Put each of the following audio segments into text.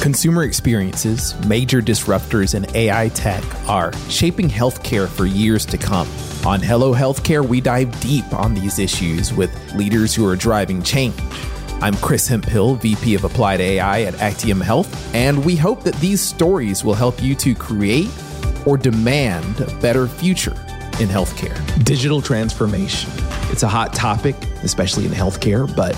Consumer experiences, major disruptors, and AI tech are shaping healthcare for years to come. On Hello Healthcare, we dive deep on these issues with leaders who are driving change. I'm Chris Hemphill, VP of Applied AI at Actium Health, and we hope that these stories will help you to create or demand a better future in healthcare. Digital transformation. It's a hot topic, especially in healthcare, but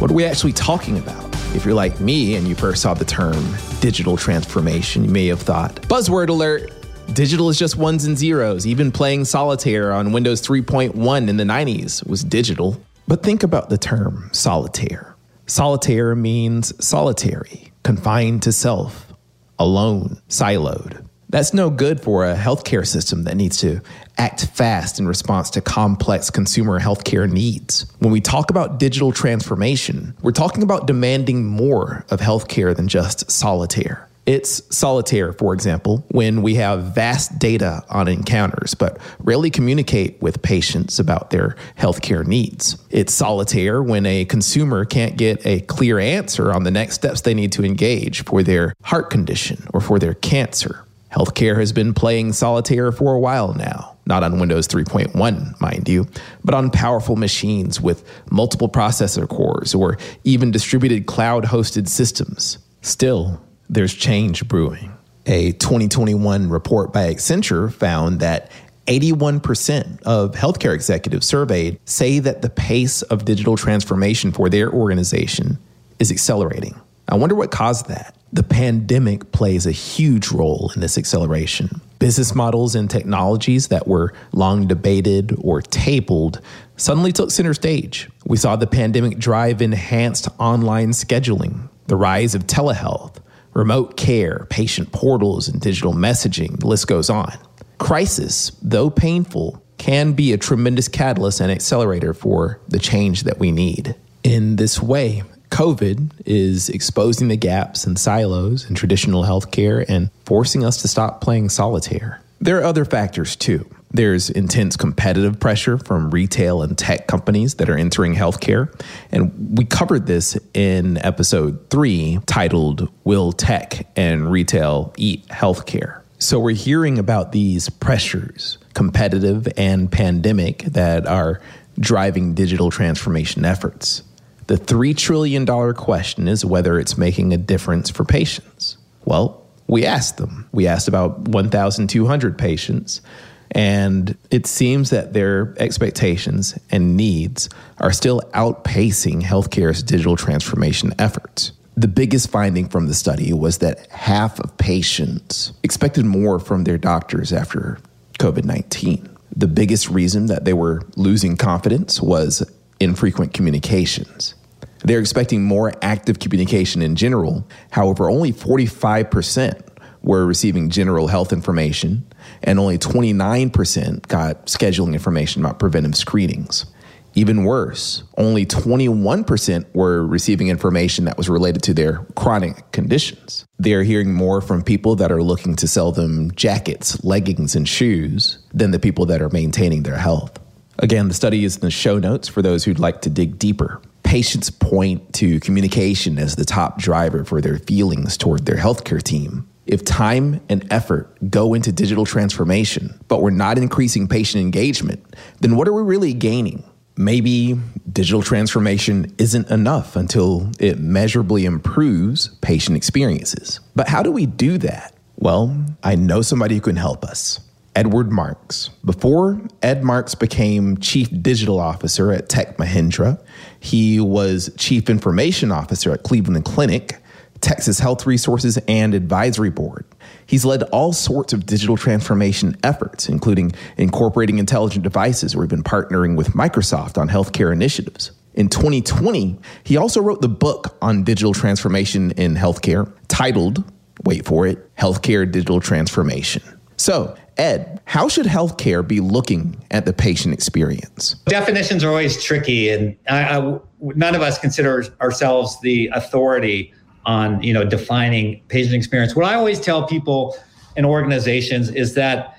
what are we actually talking about? If you're like me and you first saw the term digital transformation, you may have thought, buzzword alert, digital is just ones and zeros. Even playing solitaire on Windows 3.1 in the 90s was digital. But think about the term solitaire. Solitaire means solitary, confined to self, alone, siloed. That's no good for a healthcare system that needs to act fast in response to complex consumer healthcare needs. When we talk about digital transformation, we're talking about demanding more of healthcare than just solitaire. It's solitaire, for example, when we have vast data on encounters, but rarely communicate with patients about their healthcare needs. It's solitaire when a consumer can't get a clear answer on the next steps they need to engage for their heart condition or for their cancer. Healthcare has been playing solitaire for a while now, not on Windows 3.1, mind you, but on powerful machines with multiple processor cores or even distributed cloud hosted systems. Still, there's change brewing. A 2021 report by Accenture found that 81% of healthcare executives surveyed say that the pace of digital transformation for their organization is accelerating. I wonder what caused that. The pandemic plays a huge role in this acceleration. Business models and technologies that were long debated or tabled suddenly took center stage. We saw the pandemic drive enhanced online scheduling, the rise of telehealth, remote care, patient portals, and digital messaging. The list goes on. Crisis, though painful, can be a tremendous catalyst and accelerator for the change that we need. In this way, COVID is exposing the gaps and silos in traditional healthcare and forcing us to stop playing solitaire. There are other factors too. There's intense competitive pressure from retail and tech companies that are entering healthcare. And we covered this in episode three, titled Will Tech and Retail Eat Healthcare? So we're hearing about these pressures, competitive and pandemic, that are driving digital transformation efforts. The $3 trillion question is whether it's making a difference for patients. Well, we asked them. We asked about 1,200 patients, and it seems that their expectations and needs are still outpacing healthcare's digital transformation efforts. The biggest finding from the study was that half of patients expected more from their doctors after COVID 19. The biggest reason that they were losing confidence was infrequent communications. They're expecting more active communication in general. However, only 45% were receiving general health information, and only 29% got scheduling information about preventive screenings. Even worse, only 21% were receiving information that was related to their chronic conditions. They're hearing more from people that are looking to sell them jackets, leggings, and shoes than the people that are maintaining their health. Again, the study is in the show notes for those who'd like to dig deeper. Patients point to communication as the top driver for their feelings toward their healthcare team. If time and effort go into digital transformation, but we're not increasing patient engagement, then what are we really gaining? Maybe digital transformation isn't enough until it measurably improves patient experiences. But how do we do that? Well, I know somebody who can help us. Edward Marks. Before Ed Marks became Chief Digital Officer at Tech Mahindra, he was Chief Information Officer at Cleveland Clinic, Texas Health Resources, and Advisory Board. He's led all sorts of digital transformation efforts, including incorporating intelligent devices, where we've been partnering with Microsoft on healthcare initiatives. In 2020, he also wrote the book on digital transformation in healthcare titled, wait for it, Healthcare Digital Transformation. So, Ed, how should healthcare be looking at the patient experience? Definitions are always tricky, and I, I, none of us consider ourselves the authority on you know defining patient experience. What I always tell people in organizations is that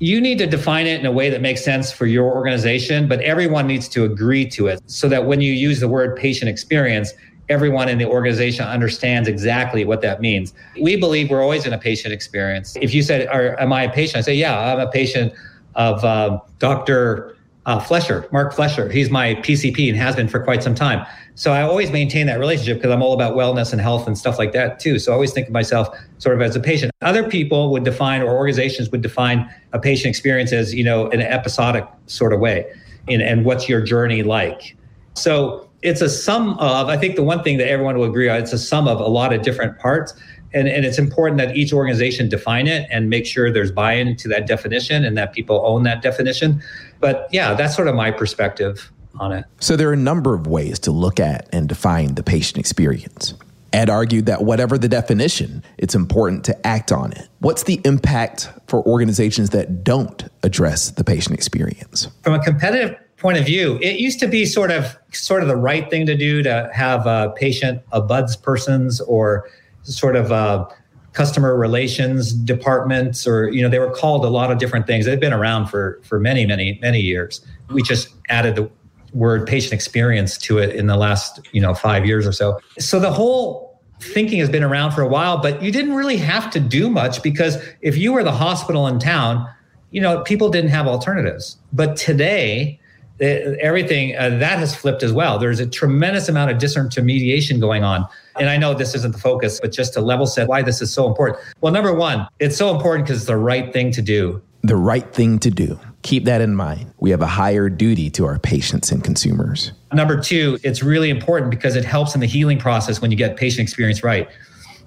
you need to define it in a way that makes sense for your organization, but everyone needs to agree to it so that when you use the word patient experience, everyone in the organization understands exactly what that means. We believe we're always in a patient experience. If you said, Am I a patient? I say, Yeah, I'm a patient of uh, Dr. Uh, Flesher, Mark Flesher. He's my PCP and has been for quite some time. So I always maintain that relationship because I'm all about wellness and health and stuff like that too. So I always think of myself sort of as a patient. Other people would define, or organizations would define a patient experience as, you know, an episodic sort of way. And, and what's your journey like? So it's a sum of, I think the one thing that everyone will agree on, it's a sum of a lot of different parts. And, and it's important that each organization define it and make sure there's buy-in to that definition and that people own that definition. But yeah, that's sort of my perspective on it. So there are a number of ways to look at and define the patient experience. Ed argued that whatever the definition, it's important to act on it. What's the impact for organizations that don't address the patient experience? From a competitive point of view, it used to be sort of sort of the right thing to do to have a patient ombudspersons or sort of uh, customer relations departments, or you know, they were called a lot of different things. They've been around for for many, many, many years. We just added the word patient experience to it in the last you know five years or so. So the whole thinking has been around for a while, but you didn't really have to do much because if you were the hospital in town, you know, people didn't have alternatives. But today, everything uh, that has flipped as well. There's a tremendous amount of disintermediation going on. And I know this isn't the focus, but just to level set why this is so important. Well, number one, it's so important because it's the right thing to do. The right thing to do. Keep that in mind. We have a higher duty to our patients and consumers. Number two, it's really important because it helps in the healing process when you get patient experience right.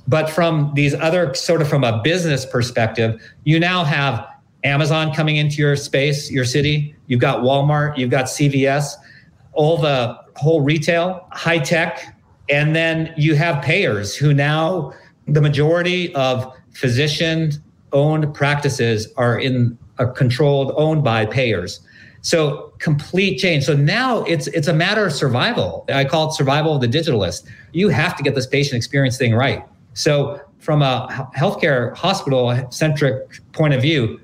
But from these other sort of from a business perspective, you now have Amazon coming into your space, your city. You've got Walmart, you've got CVS, all the whole retail, high tech. And then you have payers who now, the majority of physician owned practices are in are controlled, owned by payers. So complete change. So now it's it's a matter of survival. I call it survival of the digitalist. You have to get this patient experience thing right. So from a healthcare hospital centric point of view,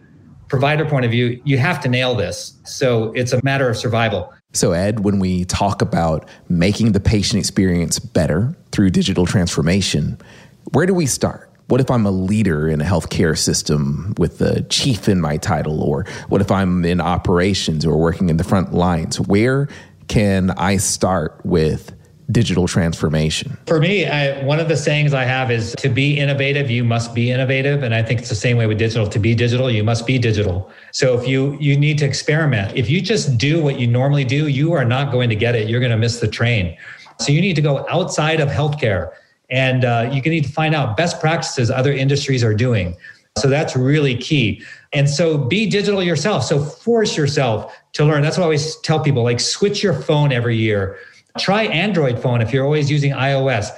provider point of view, you have to nail this. So it's a matter of survival. So, Ed, when we talk about making the patient experience better through digital transformation, where do we start? What if I'm a leader in a healthcare system with the chief in my title? Or what if I'm in operations or working in the front lines? Where can I start with digital transformation? For me, I, one of the sayings I have is to be innovative, you must be innovative. And I think it's the same way with digital. To be digital, you must be digital. So if you you need to experiment, if you just do what you normally do, you are not going to get it. You're going to miss the train. So you need to go outside of healthcare and uh, you can need to find out best practices other industries are doing. So that's really key. And so be digital yourself. So force yourself to learn. That's what I always tell people like switch your phone every year Try Android phone if you're always using iOS.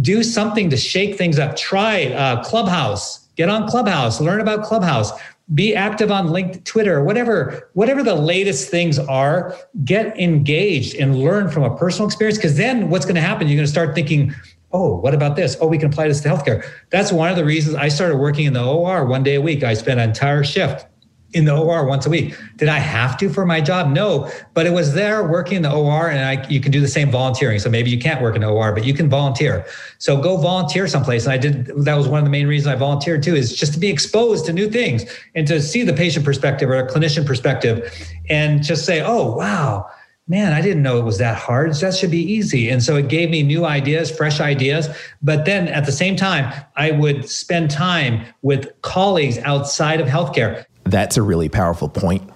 Do something to shake things up. Try uh, Clubhouse. Get on Clubhouse. Learn about Clubhouse. Be active on LinkedIn, Twitter, whatever, whatever the latest things are. Get engaged and learn from a personal experience. Because then, what's going to happen? You're going to start thinking, oh, what about this? Oh, we can apply this to healthcare. That's one of the reasons I started working in the OR one day a week. I spent an entire shift in the OR once a week. Did I have to for my job? No, but it was there working in the OR, and I, you can do the same volunteering. So maybe you can't work in the OR, but you can volunteer. So go volunteer someplace. And I did. That was one of the main reasons I volunteered too, is just to be exposed to new things and to see the patient perspective or a clinician perspective, and just say, "Oh, wow." man, I didn't know it was that hard. That should be easy. And so it gave me new ideas, fresh ideas. But then at the same time, I would spend time with colleagues outside of healthcare. That's a really powerful point.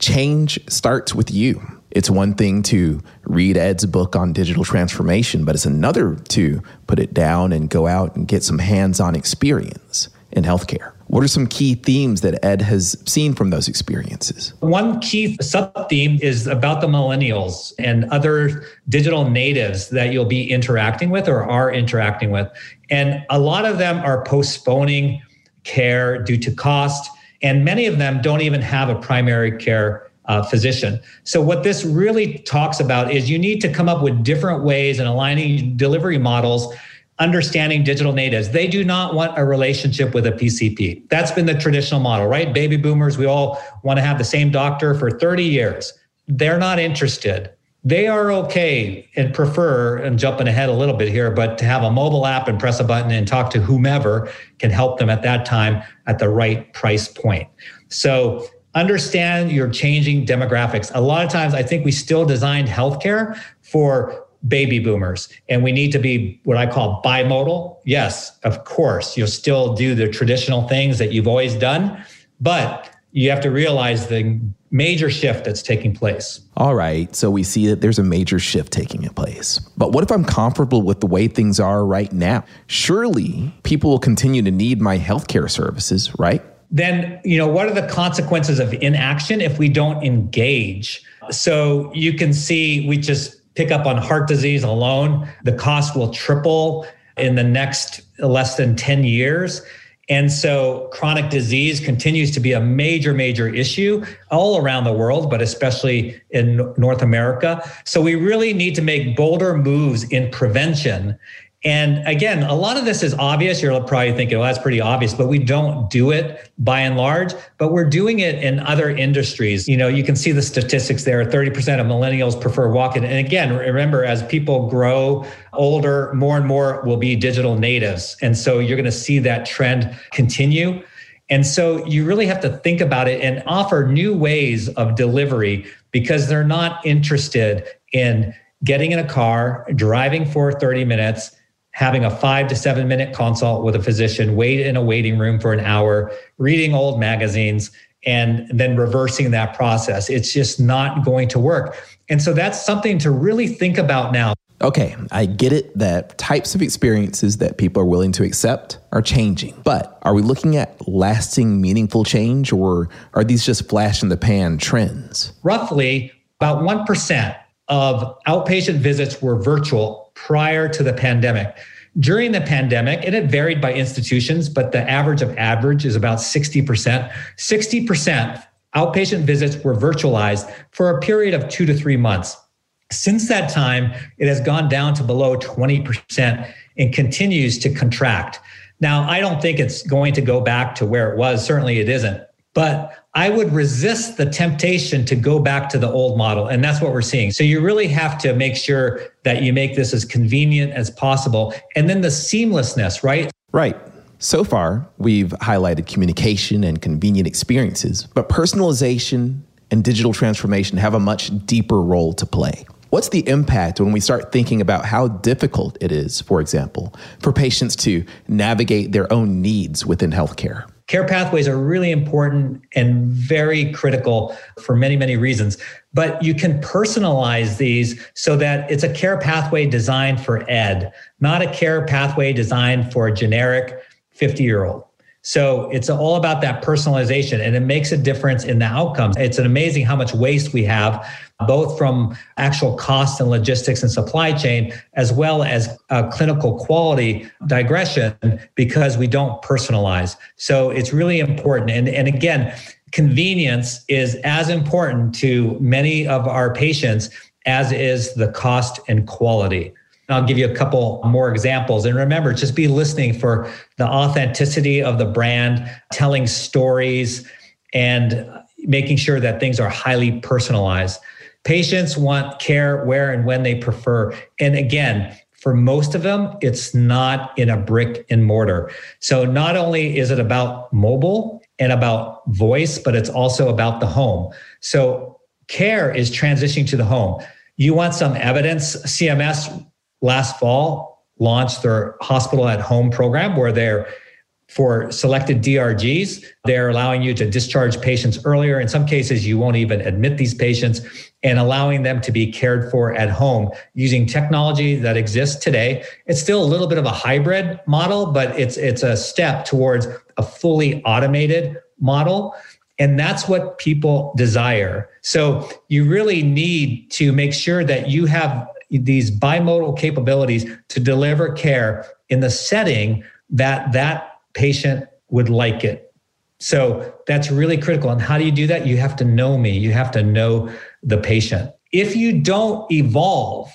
Change starts with you. It's one thing to read Ed's book on digital transformation, but it's another to put it down and go out and get some hands on experience in healthcare. What are some key themes that Ed has seen from those experiences? One key sub theme is about the millennials and other digital natives that you'll be interacting with or are interacting with. And a lot of them are postponing care due to cost and many of them don't even have a primary care uh, physician. So, what this really talks about is you need to come up with different ways and aligning delivery models, understanding digital natives. They do not want a relationship with a PCP. That's been the traditional model, right? Baby boomers, we all want to have the same doctor for 30 years. They're not interested. They are okay and prefer, and jumping ahead a little bit here, but to have a mobile app and press a button and talk to whomever can help them at that time at the right price point. So understand your changing demographics. A lot of times, I think we still designed healthcare for baby boomers and we need to be what I call bimodal. Yes, of course, you'll still do the traditional things that you've always done, but you have to realize the major shift that's taking place. All right, so we see that there's a major shift taking place. But what if I'm comfortable with the way things are right now? Surely people will continue to need my healthcare services, right? Then, you know, what are the consequences of inaction if we don't engage? So you can see we just pick up on heart disease alone, the cost will triple in the next less than 10 years. And so chronic disease continues to be a major, major issue all around the world, but especially in North America. So we really need to make bolder moves in prevention and again, a lot of this is obvious. You're probably thinking, well, that's pretty obvious, but we don't do it by and large, but we're doing it in other industries. You know, you can see the statistics there 30% of millennials prefer walking. And again, remember, as people grow older, more and more will be digital natives. And so you're going to see that trend continue. And so you really have to think about it and offer new ways of delivery because they're not interested in getting in a car, driving for 30 minutes having a five to seven minute consult with a physician, wait in a waiting room for an hour, reading old magazines, and then reversing that process. It's just not going to work. And so that's something to really think about now. Okay, I get it that types of experiences that people are willing to accept are changing. But are we looking at lasting, meaningful change, or are these just flash in the pan trends? Roughly about 1% of outpatient visits were virtual prior to the pandemic. During the pandemic, and it varied by institutions, but the average of average is about 60%. 60% outpatient visits were virtualized for a period of two to three months. Since that time, it has gone down to below 20% and continues to contract. Now, I don't think it's going to go back to where it was. Certainly, it isn't. But I would resist the temptation to go back to the old model. And that's what we're seeing. So you really have to make sure that you make this as convenient as possible. And then the seamlessness, right? Right. So far, we've highlighted communication and convenient experiences, but personalization and digital transformation have a much deeper role to play. What's the impact when we start thinking about how difficult it is, for example, for patients to navigate their own needs within healthcare? Care pathways are really important and very critical for many, many reasons. But you can personalize these so that it's a care pathway designed for Ed, not a care pathway designed for a generic 50 year old. So it's all about that personalization and it makes a difference in the outcomes. It's an amazing how much waste we have, both from actual cost and logistics and supply chain, as well as uh, clinical quality digression, because we don't personalize. So it's really important. And, and again, convenience is as important to many of our patients as is the cost and quality. I'll give you a couple more examples. And remember, just be listening for the authenticity of the brand, telling stories, and making sure that things are highly personalized. Patients want care where and when they prefer. And again, for most of them, it's not in a brick and mortar. So not only is it about mobile and about voice, but it's also about the home. So care is transitioning to the home. You want some evidence? CMS last fall launched their hospital at home program where they're for selected DRGs, they're allowing you to discharge patients earlier. In some cases, you won't even admit these patients and allowing them to be cared for at home using technology that exists today. It's still a little bit of a hybrid model, but it's it's a step towards a fully automated model. And that's what people desire. So you really need to make sure that you have these bimodal capabilities to deliver care in the setting that that patient would like it. So that's really critical. And how do you do that? You have to know me, you have to know the patient. If you don't evolve,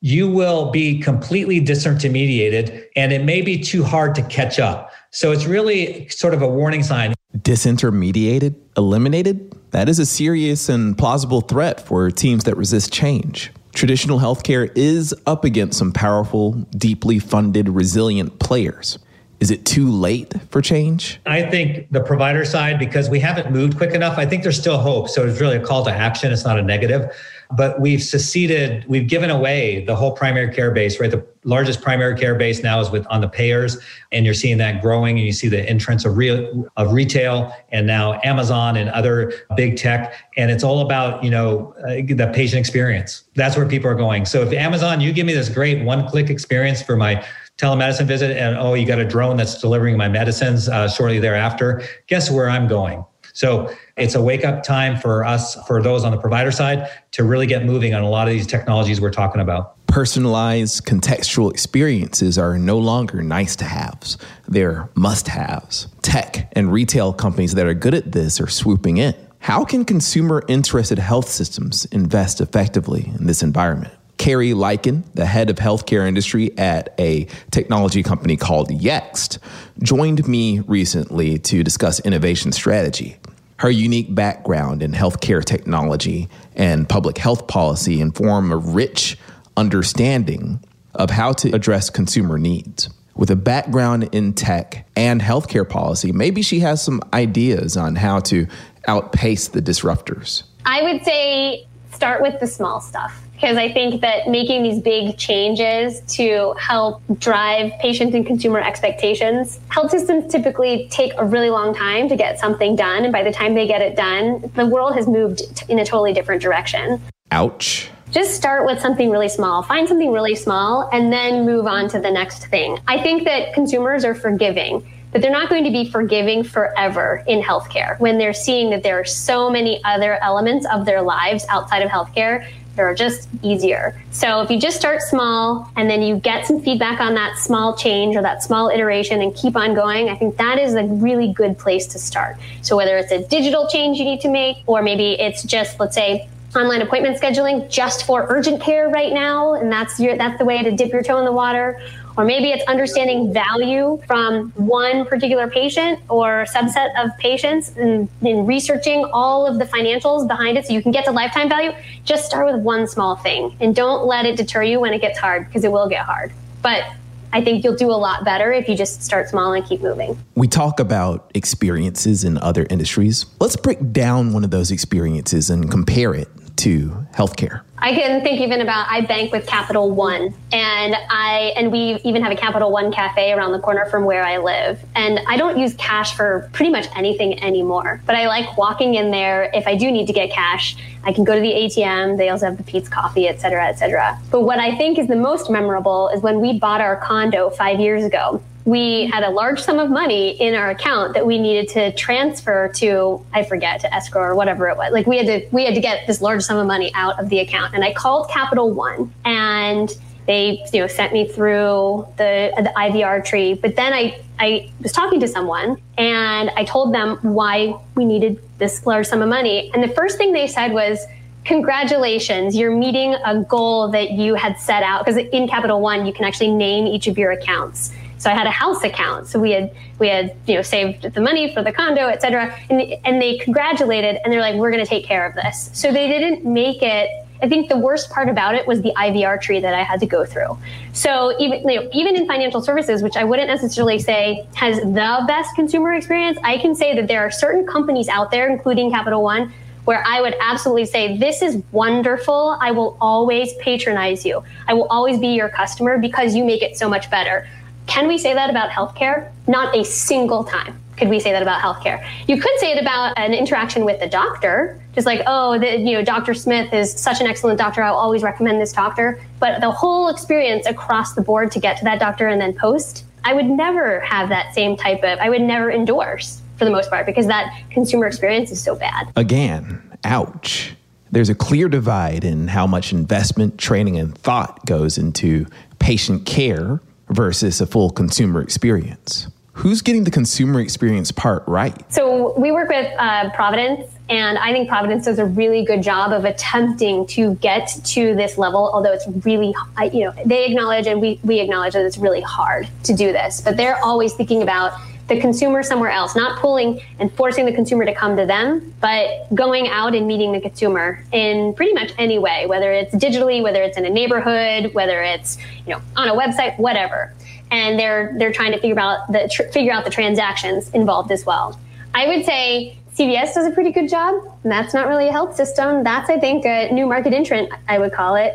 you will be completely disintermediated and it may be too hard to catch up. So it's really sort of a warning sign. Disintermediated? Eliminated? That is a serious and plausible threat for teams that resist change. Traditional healthcare is up against some powerful, deeply funded, resilient players. Is it too late for change? I think the provider side, because we haven't moved quick enough, I think there's still hope. So it's really a call to action. It's not a negative. But we've seceded, we've given away the whole primary care base, right? The largest primary care base now is with on the payers, and you're seeing that growing, and you see the entrance of real of retail, and now Amazon and other big tech, and it's all about you know uh, the patient experience. That's where people are going. So if Amazon, you give me this great one-click experience for my telemedicine visit and oh you got a drone that's delivering my medicines uh, shortly thereafter. Guess where i'm going? So it's a wake up time for us for those on the provider side to really get moving on a lot of these technologies we're talking about. Personalized contextual experiences are no longer nice to haves they're must haves tech and retail companies that are good at this are swooping in. How can consumer interested health systems invest effectively in this environment Carrie Liken, the head of healthcare industry at a technology company called Yext, joined me recently to discuss innovation strategy. Her unique background in healthcare technology and public health policy inform a rich understanding of how to address consumer needs. With a background in tech and healthcare policy, maybe she has some ideas on how to outpace the disruptors. I would say start with the small stuff because I think that making these big changes to help drive patient and consumer expectations, health systems typically take a really long time to get something done. And by the time they get it done, the world has moved in a totally different direction. Ouch. Just start with something really small. Find something really small and then move on to the next thing. I think that consumers are forgiving but they're not going to be forgiving forever in healthcare when they're seeing that there are so many other elements of their lives outside of healthcare that are just easier. So if you just start small and then you get some feedback on that small change or that small iteration and keep on going, I think that is a really good place to start. So whether it's a digital change you need to make, or maybe it's just, let's say, online appointment scheduling just for urgent care right now, and that's your that's the way to dip your toe in the water or maybe it's understanding value from one particular patient or subset of patients and, and, researching all of the financials behind it so you can get to lifetime value. Just start with one small thing and don't let it deter you when it gets hard because it will get hard. But I think you'll do a lot better if you just start small and keep moving. We talk about experiences in other industries. Let's break down one of those experiences and compare it to healthcare. I can think even about I bank with Capital One and I and we even have a Capital One cafe around the corner from where I live. And I don't use cash for pretty much anything anymore. But I like walking in there if I do need to get cash. I can go to the ATM. They also have the Peet's coffee, et cetera, et cetera. But what I think is the most memorable is when we bought our condo five years ago we had a large sum of money in our account that we needed to transfer to I forget to escrow or whatever it was. Like we had to we had to get this large sum of money out of the account, and I called Capital One and they you know sent me through the the IVR tree. But then I I was talking to someone and I told them why we needed this large sum of money, and the first thing they said was congratulations, you're meeting a goal that you had set out. Because in Capital One, you can actually name each of your accounts. So I had a house account. So we had we had you know saved the money for the condo, et cetera. And, and they congratulated and they're like, we're going to take care of this. So they didn't make it. I think the worst part about it was the IVR tree that I had to go through. So even you know, even in financial services, which I wouldn't necessarily say has the best consumer experience, I can say that there are certain companies out there, including Capital One, where I would absolutely say, This is wonderful. I will always patronize you. I will always be your customer because you make it so much better. Can we say that about healthcare? Not a single time could we say that about healthcare. You could say it about an interaction with the doctor, just like, oh, the, you know, Dr. Smith is such an excellent doctor. I'll always recommend this doctor. But the whole experience across the board to get to that doctor and then post, I would never have that same type of, I would never endorse for the most part because that consumer experience is so bad. Again, ouch. There's a clear divide in how much investment, training, and thought goes into patient care versus a full consumer experience. Who's getting the consumer experience part right? So we work with uh, Providence, and I think Providence does a really good job of attempting to get to this level. Although it's really, you know, they acknowledge and we we acknowledge that it's really hard to do this, but they're always thinking about the consumer somewhere else, not pulling and forcing the consumer to come to them, but going out and meeting the consumer in pretty much any way, whether it's digitally, whether it's in a neighborhood, whether it's you know on a website, whatever. And they're they're trying to figure out the tr- figure out the transactions involved as well. I would say CVS does a pretty good job. That's not really a health system. That's I think a new market entrant, I would call it.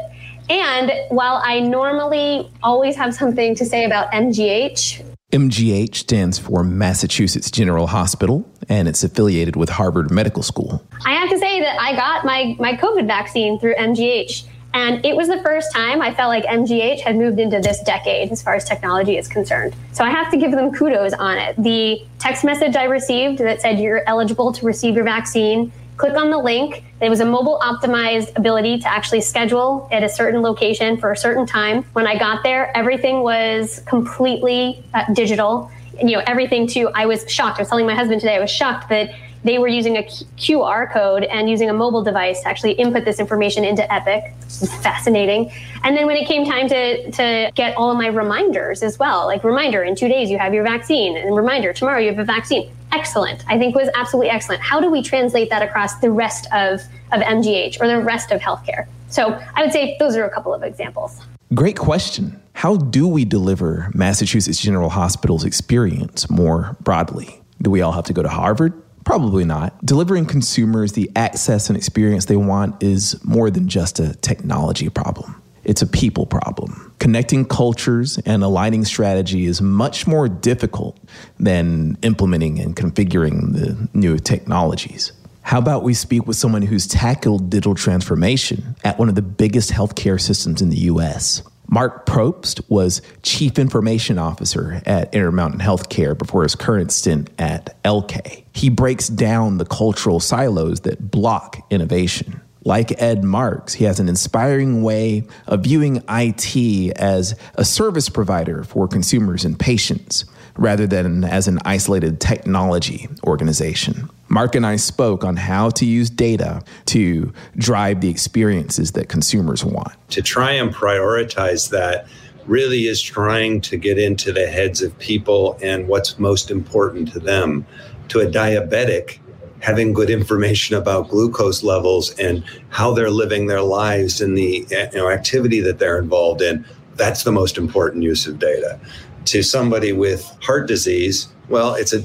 And while I normally always have something to say about MGH, MGH stands for Massachusetts General Hospital, and it's affiliated with Harvard Medical School. I have to say that I got my, my COVID vaccine through MGH. And it was the first time I felt like MGH had moved into this decade as far as technology is concerned. So I have to give them kudos on it. The text message I received that said you're eligible to receive your vaccine click on the link. It was a mobile optimized ability to actually schedule at a certain location for a certain time. When I got there, everything was completely uh, digital. You know, everything to, I was shocked. I was telling my husband today, I was shocked that they were using a QR code and using a mobile device to actually input this information into Epic, fascinating. And then when it came time to, to get all of my reminders as well, like reminder, in two days you have your vaccine, and reminder, tomorrow you have a vaccine. Excellent. I think was absolutely excellent. How do we translate that across the rest of, of MGH or the rest of healthcare? So I would say those are a couple of examples. Great question. How do we deliver Massachusetts General Hospital's experience more broadly? Do we all have to go to Harvard? Probably not. Delivering consumers the access and experience they want is more than just a technology problem. It's a people problem. Connecting cultures and aligning strategy is much more difficult than implementing and configuring the new technologies. How about we speak with someone who's tackled digital transformation at one of the biggest healthcare systems in the US? Marc Probst was Chief Information Officer at Intermountain Healthcare before his current stint at LK. He breaks down the cultural silos that block innovation. Like Ed Marks, he has an inspiring way of viewing IT as a service provider for consumers and patients rather than as an isolated technology organization. Marc and I spoke on how to use data to drive the experiences that consumers want. To try and prioritize that really is trying to get into the heads of people and what's most important to them. To a diabetic, having good information about glucose levels and how they're living their lives and the you know, activity that they're involved in, that's the most important use of data to somebody with heart disease, well, it's a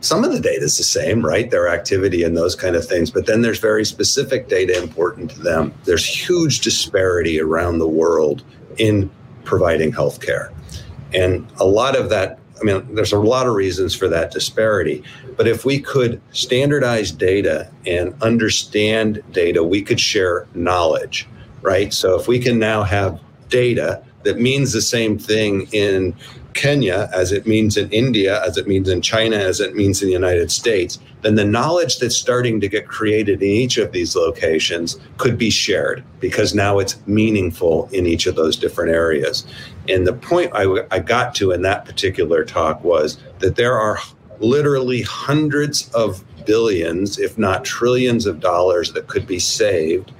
some of the data is the same, right? Their activity and those kind of things. But then there's very specific data important to them. There's huge disparity around the world in providing healthcare. And a lot of that, I mean, there's a lot of reasons for that disparity. But if we could standardize data and understand data, we could share knowledge, right? So if we can now have data that means the same thing in Kenya, as it means in India, as it means in China, as it means in the United States, then the knowledge that's starting to get created in each of these locations could be shared because now it's meaningful in each of those different areas. And the point I, I got to in that particular talk was that there are literally hundreds of billions, if not trillions of dollars that could be saved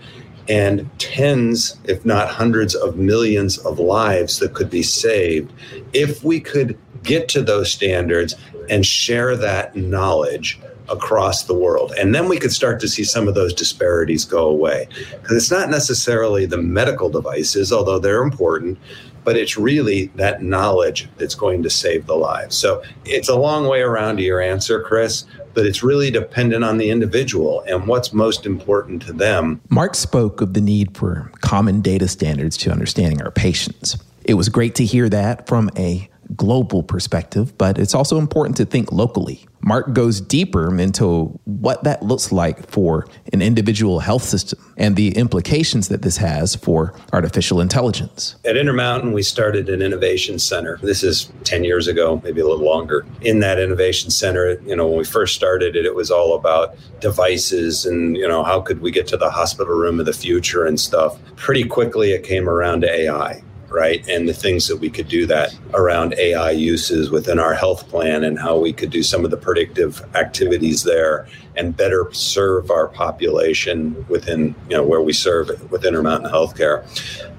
and tens, if not hundreds of millions of lives that could be saved if we could get to those standards and share that knowledge across the world. And then we could start to see some of those disparities go away. Because it's not necessarily the medical devices, although they're important, but it's really that knowledge that's going to save the lives. So it's a long way around to your answer, Chris, but it's really dependent on the individual and what's most important to them. Marc spoke of the need for common data standards to understanding our patients. It was great to hear that from a global perspective, but it's also important to think locally. Marc goes deeper into what that looks like for an individual health system and the implications that this has for artificial intelligence. At Intermountain, we started an innovation center. This is 10 years ago, maybe a little longer. In that innovation center, you know, when we first started it, it was all about devices and, you know, how could we get to the hospital room of the future and stuff. Pretty quickly, it came around to AI right? And the things that we could do that around AI uses within our health plan and how we could do some of the predictive activities there and better serve our population within, you know, where we serve with Intermountain Healthcare.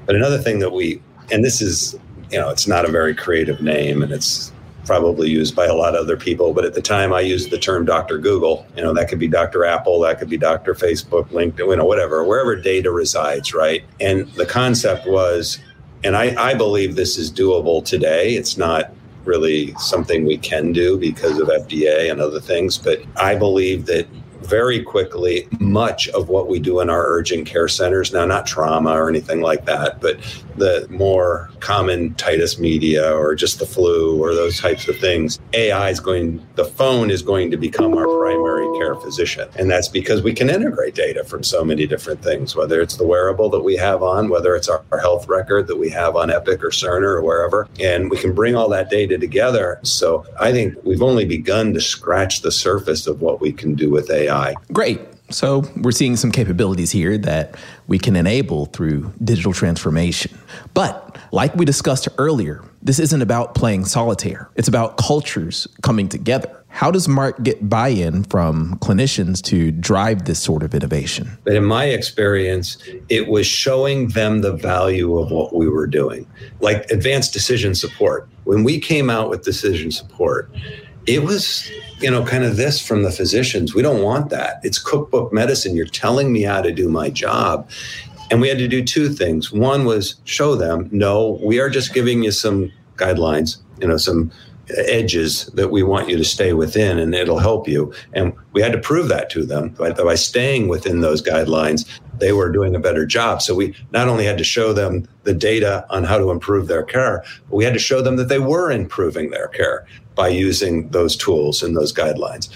But another thing that we, and this is, you know, it's not a very creative name and it's probably used by a lot of other people, but at the time I used the term Dr. Google. You know, that could be Dr. Apple, that could be Dr. Facebook, LinkedIn, you know, whatever, wherever data resides, right? And the concept was, and I, I believe this is doable today. It's not really something we can do because of FDA and other things, but I believe that very quickly much of what we do in our urgent care centers now not trauma or anything like that but the more common otitis media or just the flu or those types of things ai is going the phone is going to become our primary care physician and that's because we can integrate data from so many different things whether it's the wearable that we have on whether it's our, our health record that we have on epic or cerner or wherever and we can bring all that data together so i think we've only begun to scratch the surface of what we can do with ai AI. Great. So we're seeing some capabilities here that we can enable through digital transformation. But like we discussed earlier, this isn't about playing solitaire. It's about cultures coming together. How does Marc get buy in from clinicians to drive this sort of innovation? But in my experience, it was showing them the value of what we were doing, like advanced decision support. When we came out with decision support, it was you know kind of this from the physicians. We don't want that. It's cookbook medicine. You're telling me how to do my job. And we had to do two things. One was show them no we are just giving you some guidelines you know some edges that we want you to stay within and it'll help you. And we had to prove that to them by, by staying within those guidelines they were doing a better job so we not only had to show them the data on how to improve their care but we had to show them that they were improving their care by using those tools and those guidelines.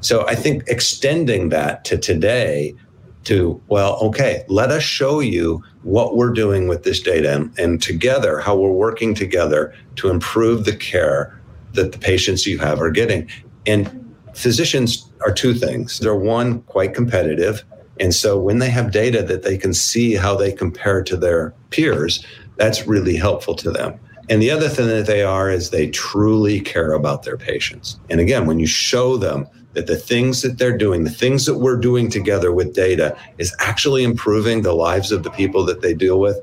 So I think extending that to today to, well, okay, let us show you what we're doing with this data and, and together, how we're working together to improve the care that the patients you have are getting. And physicians are two things. They're one, quite competitive. And so when they have data that they can see how they compare to their peers, that's really helpful to them. And the other thing that they are is they truly care about their patients. And again, when you show them that the things that they're doing, the things that we're doing together with data is actually improving the lives of the people that they deal with,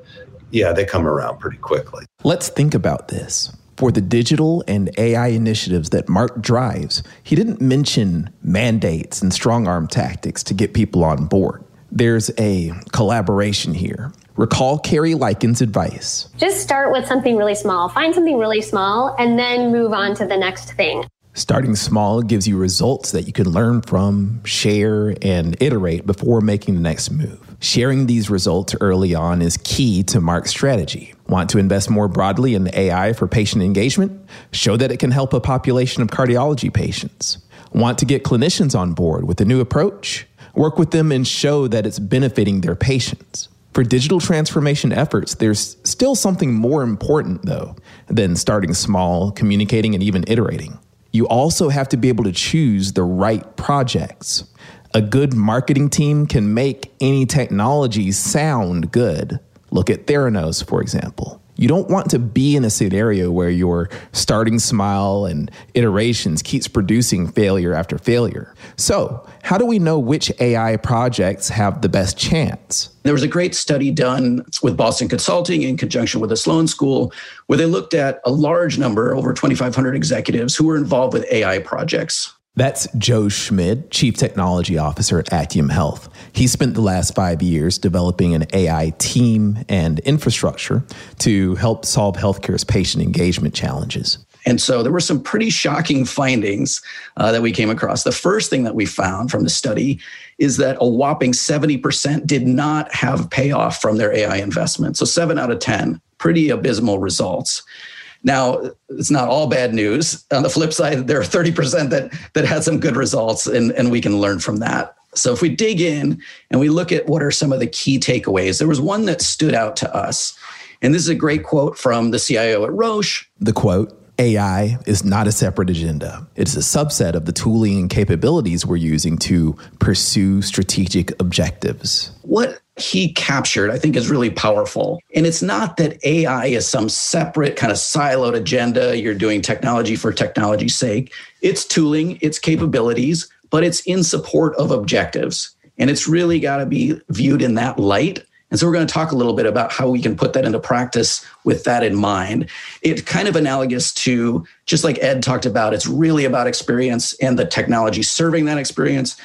yeah, they come around pretty quickly. Let's think about this. For the digital and AI initiatives that Marc drives, he didn't mention mandates and strong arm tactics to get people on board. There's a collaboration here. Recall Carrie Liken's advice. Just start with something really small. Find something really small and then move on to the next thing. Starting small gives you results that you can learn from, share, and iterate before making the next move. Sharing these results early on is key to Marc's strategy. Want to invest more broadly in AI for patient engagement? Show that it can help a population of cardiology patients. Want to get clinicians on board with a new approach? Work with them and show that it's benefiting their patients. For digital transformation efforts, there's still something more important, though, than starting small, communicating, and even iterating. You also have to be able to choose the right projects. A good marketing team can make any technology sound good. Look at Theranos, for example. You don't want to be in a scenario where your starting smile and iterations keeps producing failure after failure. So, how do we know which AI projects have the best chance? There was a great study done with Boston Consulting in conjunction with the Sloan School, where they looked at a large number, over 2,500 executives who were involved with AI projects. That's Joe Schmid, Chief Technology Officer at Actium Health. He spent the last five years developing an AI team and infrastructure to help solve healthcare's patient engagement challenges. And so there were some pretty shocking findings uh, that we came across. The first thing that we found from the study is that a whopping 70% did not have payoff from their AI investment. So seven out of 10, pretty abysmal results. Now, it's not all bad news. On the flip side, there are 30% that, that had some good results, and, and we can learn from that. So if we dig in and we look at what are some of the key takeaways, there was one that stood out to us. And this is a great quote from the CIO at Roche. The quote AI is not a separate agenda. It is a subset of the tooling and capabilities we're using to pursue strategic objectives. What he captured, I think, is really powerful. And it's not that AI is some separate kind of siloed agenda. You're doing technology for technology's sake. It's tooling, it's capabilities, but it's in support of objectives. And it's really got to be viewed in that light And so we're going to talk a little bit about how we can put that into practice with that in mind. It's kind of analogous to just like Ed talked about, it's really about experience and the technology serving that experience.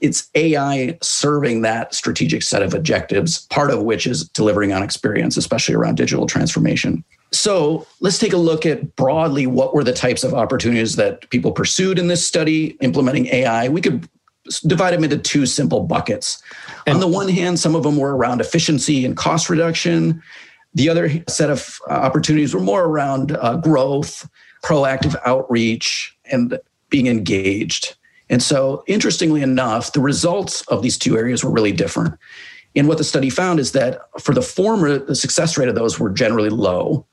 It's AI serving that strategic set of objectives, part of which is delivering on experience, especially around digital transformation. So let's take a look at broadly what were the types of opportunities that people pursued in this study implementing AI. We could divide them into two simple buckets. On the one hand, some of them were around efficiency and cost reduction. The other set of uh, opportunities were more around uh, growth, proactive outreach, and being engaged. And so, interestingly enough, the results of these two areas were really different. And what the study found is that for the former, the success rate of those were generally low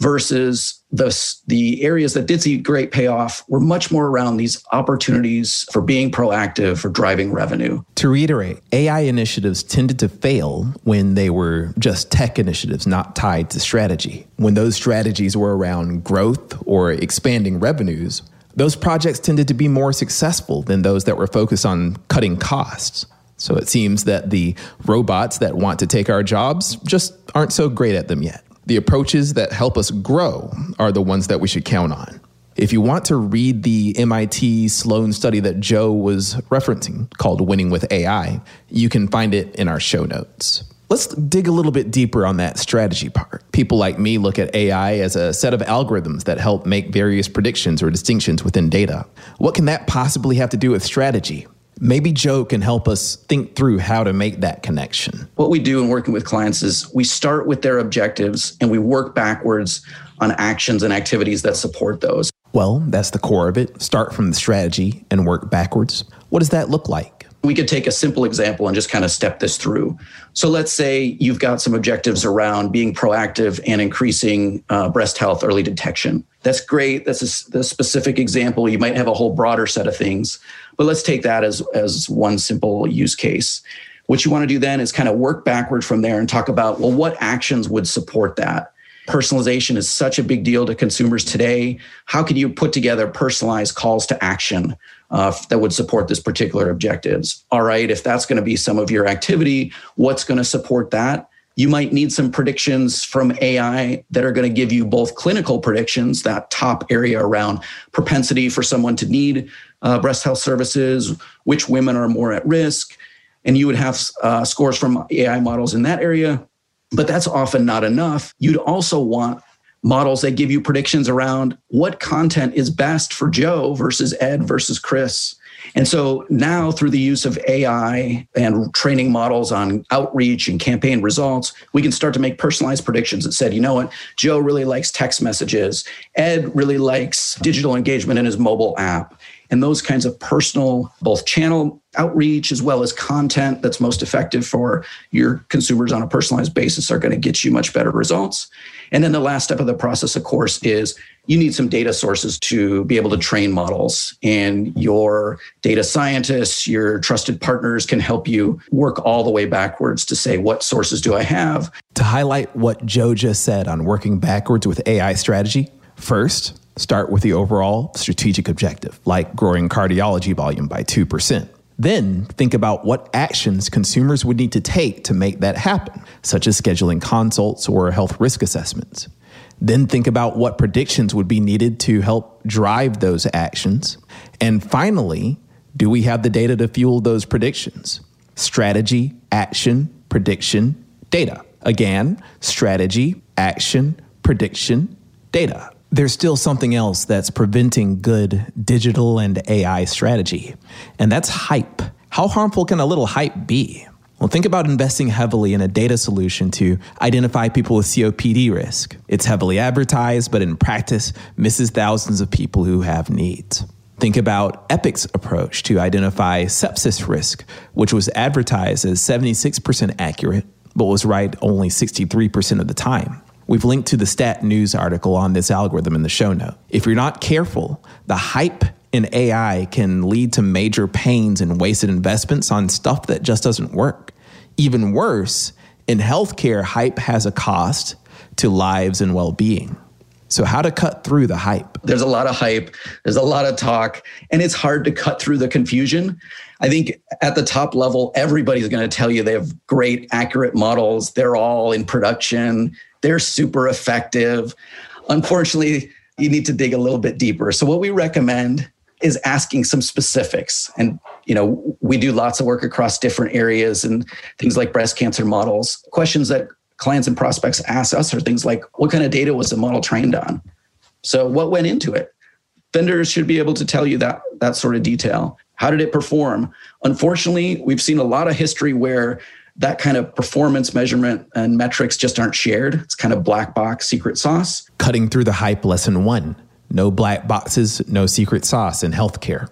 versus the, the areas that did see great payoff were much more around these opportunities for being proactive, for driving revenue. To reiterate, AI initiatives tended to fail when they were just tech initiatives, not tied to strategy. When those strategies were around growth or expanding revenues, those projects tended to be more successful than those that were focused on cutting costs. So it seems that the robots that want to take our jobs just aren't so great at them yet. The approaches that help us grow are the ones that we should count on. If you want to read the MIT Sloan study that Joe was referencing called Winning with AI, you can find it in our show notes. Let's dig a little bit deeper on that strategy part. People like me look at AI as a set of algorithms that help make various predictions or distinctions within data. What can that possibly have to do with strategy? Maybe Joe can help us think through how to make that connection. What we do in working with clients is we start with their objectives and we work backwards on actions and activities that support those. Well, that's the core of it. Start from the strategy and work backwards. What does that look like? We could take a simple example and just kind of step this through. So let's say you've got some objectives around being proactive and increasing uh, breast health early detection. That's great. That's a, the specific example. You might have a whole broader set of things, but let's take that as, as one simple use case. What you want to do then is kind of work backward from there and talk about, well, what actions would support that? Personalization is such a big deal to consumers today. How can you put together personalized calls to action uh, that would support this particular objectives? All right, if that's going to be some of your activity, what's going to support that? You might need some predictions from AI that are going to give you both clinical predictions, that top area around propensity for someone to need uh, breast health services, which women are more at risk. And you would have uh, scores from AI models in that area but that's often not enough. You'd also want models that give you predictions around what content is best for Joe versus Ed versus Chris. And so now, through the use of AI and training models on outreach and campaign results, we can start to make personalized predictions that said, you know what, Joe really likes text messages. Ed really likes digital engagement in his mobile app. And those kinds of personal, both channel outreach as well as content that's most effective for your consumers on a personalized basis are going to get you much better results. And then the last step of the process, of course, is you need some data sources to be able to train models. And your data scientists, your trusted partners can help you work all the way backwards to say, what sources do I have? To highlight what Joe just said on working backwards with AI strategy, first, Start with the overall strategic objective, like growing cardiology volume by 2%. Then think about what actions consumers would need to take to make that happen, such as scheduling consults or health risk assessments. Then think about what predictions would be needed to help drive those actions. And finally, do we have the data to fuel those predictions? Strategy, action, prediction, data. Again, strategy, action, prediction, data there's still something else that's preventing good digital and AI strategy, and that's hype. How harmful can a little hype be? Well, think about investing heavily in a data solution to identify people with COPD risk. It's heavily advertised, but in practice, misses thousands of people who have needs. Think about Epic's approach to identify sepsis risk, which was advertised as 76% accurate, but was right only 63% of the time. We've linked to the Stat News article on this algorithm in the show note. If you're not careful, the hype in AI can lead to major pains and wasted investments on stuff that just doesn't work. Even worse, in healthcare, hype has a cost to lives and well being. So, how to cut through the hype? There's a lot of hype, there's a lot of talk, and it's hard to cut through the confusion. I think at the top level, everybody's going to tell you they have great, accurate models. They're all in production, they're super effective. Unfortunately, you need to dig a little bit deeper. So, what we recommend is asking some specifics. And, you know, we do lots of work across different areas and things like breast cancer models. Questions that clients and prospects ask us are things like what kind of data was the model trained on? So, what went into it? Vendors should be able to tell you that that sort of detail. How did it perform? Unfortunately, we've seen a lot of history where that kind of performance measurement and metrics just aren't shared. It's kind of black box secret sauce. Cutting through the hype lesson one no black boxes, no secret sauce in healthcare.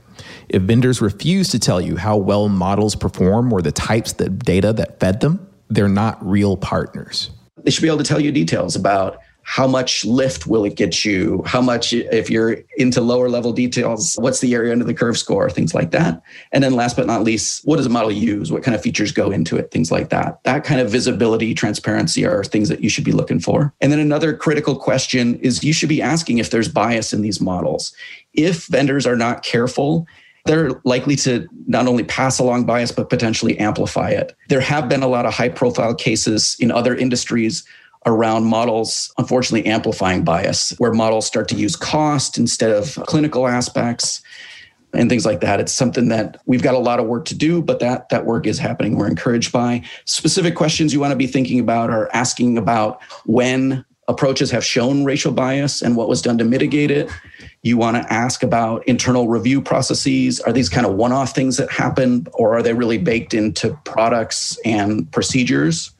If vendors refuse to tell you how well models perform or the types of data that fed them, they're not real partners. They should be able to tell you details about how much lift will it get you? How much if you're into lower level details what's the area under the curve score? Things like that. And then last but not least what does a model use? What kind of features go into it? Things like that. That kind of visibility transparency are things that you should be looking for. And then another critical question is you should be asking if there's bias in these models. If vendors are not careful they're likely to not only pass along bias, but potentially amplify it. There have been a lot of high profile cases in other industries around models, unfortunately, amplifying bias, where models start to use cost instead of clinical aspects and things like that. It's something that we've got a lot of work to do, but that that work is happening. We're encouraged by specific questions you want to be thinking about are asking about when approaches have shown racial bias and what was done to mitigate it. You want to ask about internal review processes. Are these kind of one-off things that happen or are they really baked into products and procedures?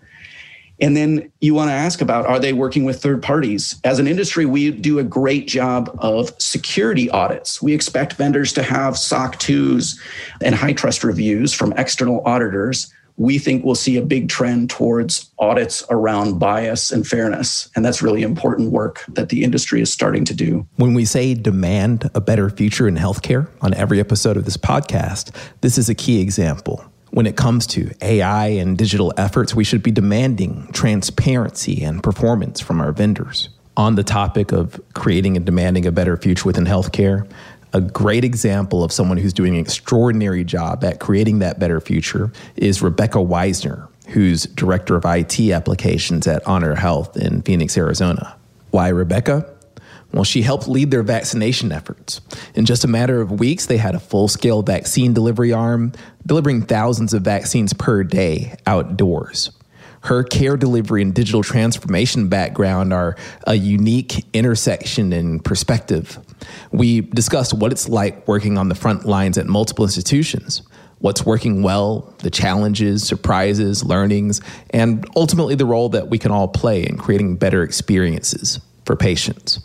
And then you want to ask about are they working with third parties? As an industry, we do a great job of security audits. We expect vendors to have SOC 2s and HITRUST reviews from external auditors. We think we'll see a big trend towards audits around bias and fairness. And that's really important work that the industry is starting to do. When we say demand a better future in healthcare on every episode of this podcast, this is a key example when it comes to AI and digital efforts, we should be demanding transparency and performance from our vendors. On the topic of creating and demanding a better future within healthcare, a great example of someone who's doing an extraordinary job at creating that better future is Rebecca Weisner, who's director of IT applications at Honor Health in Phoenix, Arizona. Why Rebecca? Well, she helped lead their vaccination efforts. In just a matter of weeks, they had a full scale vaccine delivery arm, delivering thousands of vaccines per day outdoors. Her care delivery and digital transformation background are a unique intersection in perspective. We discussed what it's like working on the front lines at multiple institutions, what's working well, the challenges, surprises, learnings, and ultimately the role that we can all play in creating better experiences for patients.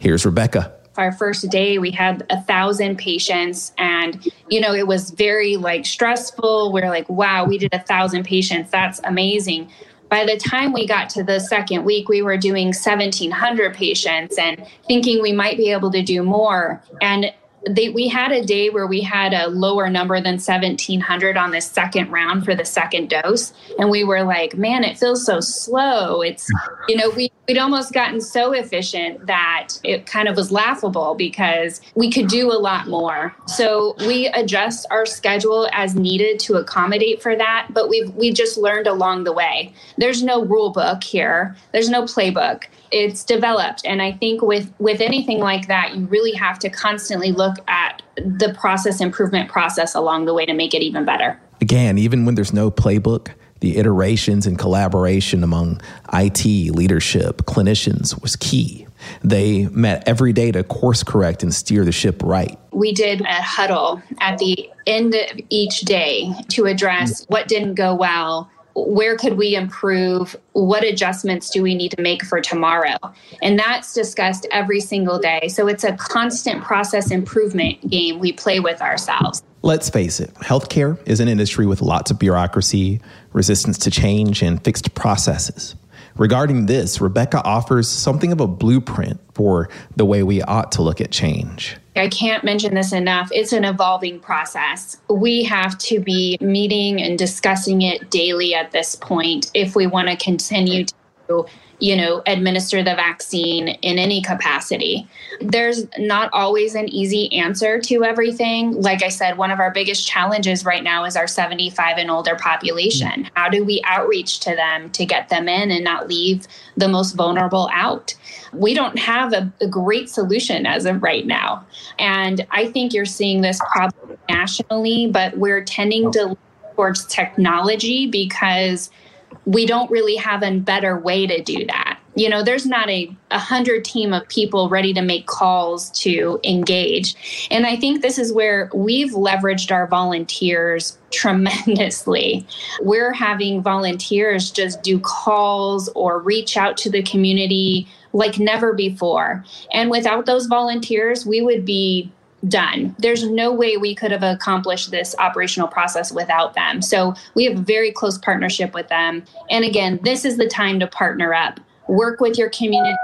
Here's Rebecca. Our first day, we had a thousand patients, and you know, it was very like stressful. We we're like, wow, we did a thousand patients. That's amazing. By the time we got to the second week, we were doing 1,700 patients and thinking we might be able to do more. And they, we had a day where we had a lower number than 1700 on the second round for the second dose. And we were like man it feels so slow. It's you know we, we'd almost gotten so efficient that it kind of was laughable because we could do a lot more. So we adjust our schedule as needed to accommodate for that but we've we just learned along the way. There's no rule book here. There's no playbook it's developed and i think with with anything like that you really have to constantly look at the process improvement process along the way to make it even better again even when there's no playbook the iterations and collaboration among IT leadership clinicians was key. They met every day to course correct and steer the ship right. We did a huddle at the end of each day to address mm-hmm. what didn't go well, where could we improve? What adjustments do we need to make for tomorrow? And that's discussed every single day. So it's a constant process improvement game we play with ourselves. Let's face it healthcare is an industry with lots of bureaucracy resistance to change and fixed processes. Regarding this rebecca offers something of a blueprint for the way we ought to look at change I can't mention this enough. It's an evolving process. We have to be meeting and discussing it daily at this point if we want to continue to you know, administer the vaccine in any capacity. There's not always an easy answer to everything. Like I said, one of our biggest challenges right now is our 75 and older population. Mm-hmm. How do we outreach to them to get them in and not leave the most vulnerable out? We don't have a, a great solution as of right now. And I think you're seeing this problem nationally, but we're tending to towards technology because we don't really have a better way to do that. You know, there's not a, a hundred team of people ready to make calls to engage. And I think this is where we've leveraged our volunteers tremendously. We're having volunteers just do calls or reach out to the community like never before. And without those volunteers, we would be done. There's no way we could have accomplished this operational process without them. So we have a very close partnership with them. And again, this is the time to partner up, work with your community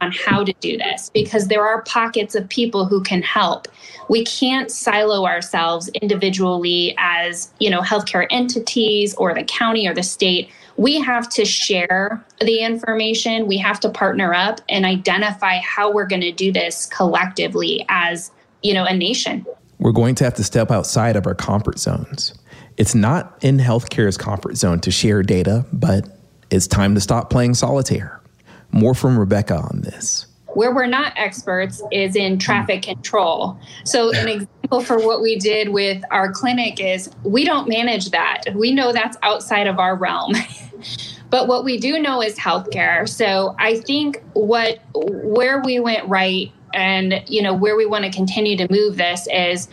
on how to do this because there are pockets of people who can help. We can't silo ourselves individually as, you know, healthcare entities or the county or the state. We have to share the information. We have to partner up and identify how we're going to do this collectively as you know, a nation. We're going to have to step outside of our comfort zones. It's not in healthcare's comfort zone to share data, but it's time to stop playing solitaire. More from Rebecca on this. Where we're not experts is in traffic control. So, an example for what we did with our clinic is we don't manage that. We know that's outside of our realm. but what we do know is healthcare. So, I think what where we went right and you know where we want to continue to move this is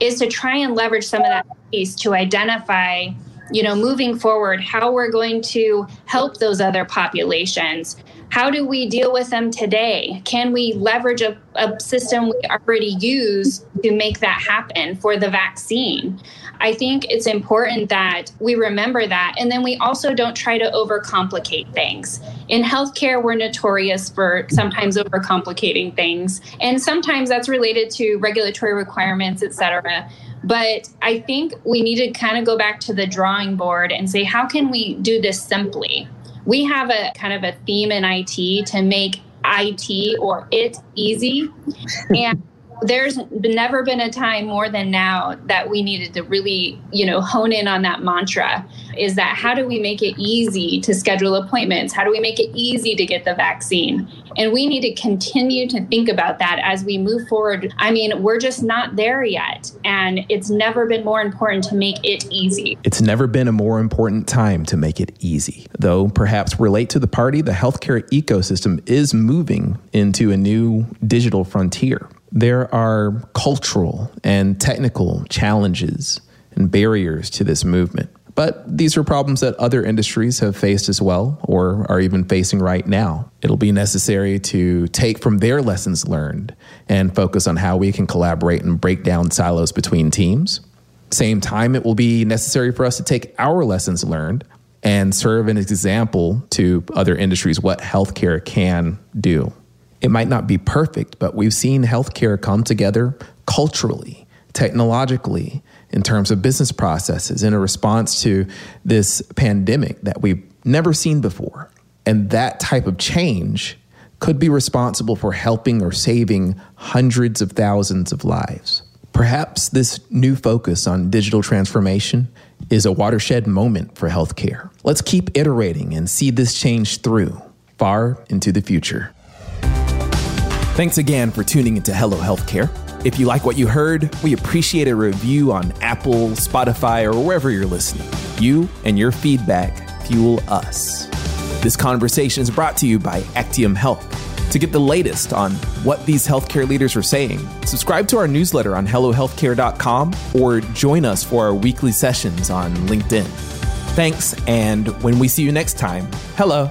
is to try and leverage some of that piece to identify you know moving forward how we're going to help those other populations how do we deal with them today? Can we leverage a, a system we already use to make that happen for the vaccine? I think it's important that we remember that. And then we also don't try to overcomplicate things. In healthcare, we're notorious for sometimes overcomplicating things. And sometimes that's related to regulatory requirements, et cetera. But I think we need to kind of go back to the drawing board and say, how can we do this simply? We have a kind of a theme in IT to make IT or it easy. and there's never been a time more than now that we needed to really, you know, hone in on that mantra is that how do we make it easy to schedule appointments? How do we make it easy to get the vaccine? And we need to continue to think about that as we move forward. I mean, we're just not there yet. And it's never been more important to make it easy. It's never been a more important time to make it easy. Though perhaps relate to the party, the healthcare ecosystem is moving into a new digital frontier. There are cultural and technical challenges and barriers to this movement. But these are problems that other industries have faced as well, or are even facing right now. It'll be necessary to take from their lessons learned and focus on how we can collaborate and break down silos between teams. Same time, it will be necessary for us to take our lessons learned and serve an example to other industries what healthcare can do. It might not be perfect, but we've seen healthcare come together culturally, technologically, in terms of business processes in a response to this pandemic that we've never seen before. And that type of change could be responsible for helping or saving hundreds of thousands of lives. Perhaps this new focus on digital transformation is a watershed moment for healthcare. Let's keep iterating and see this change through far into the future. Thanks again for tuning into Hello Healthcare. If you like what you heard, we appreciate a review on Apple, Spotify, or wherever you're listening. You and your feedback fuel us. This conversation is brought to you by Actium Health. To get the latest on what these healthcare leaders are saying, subscribe to our newsletter on HelloHealthcare.com or join us for our weekly sessions on LinkedIn. Thanks, and when we see you next time, hello.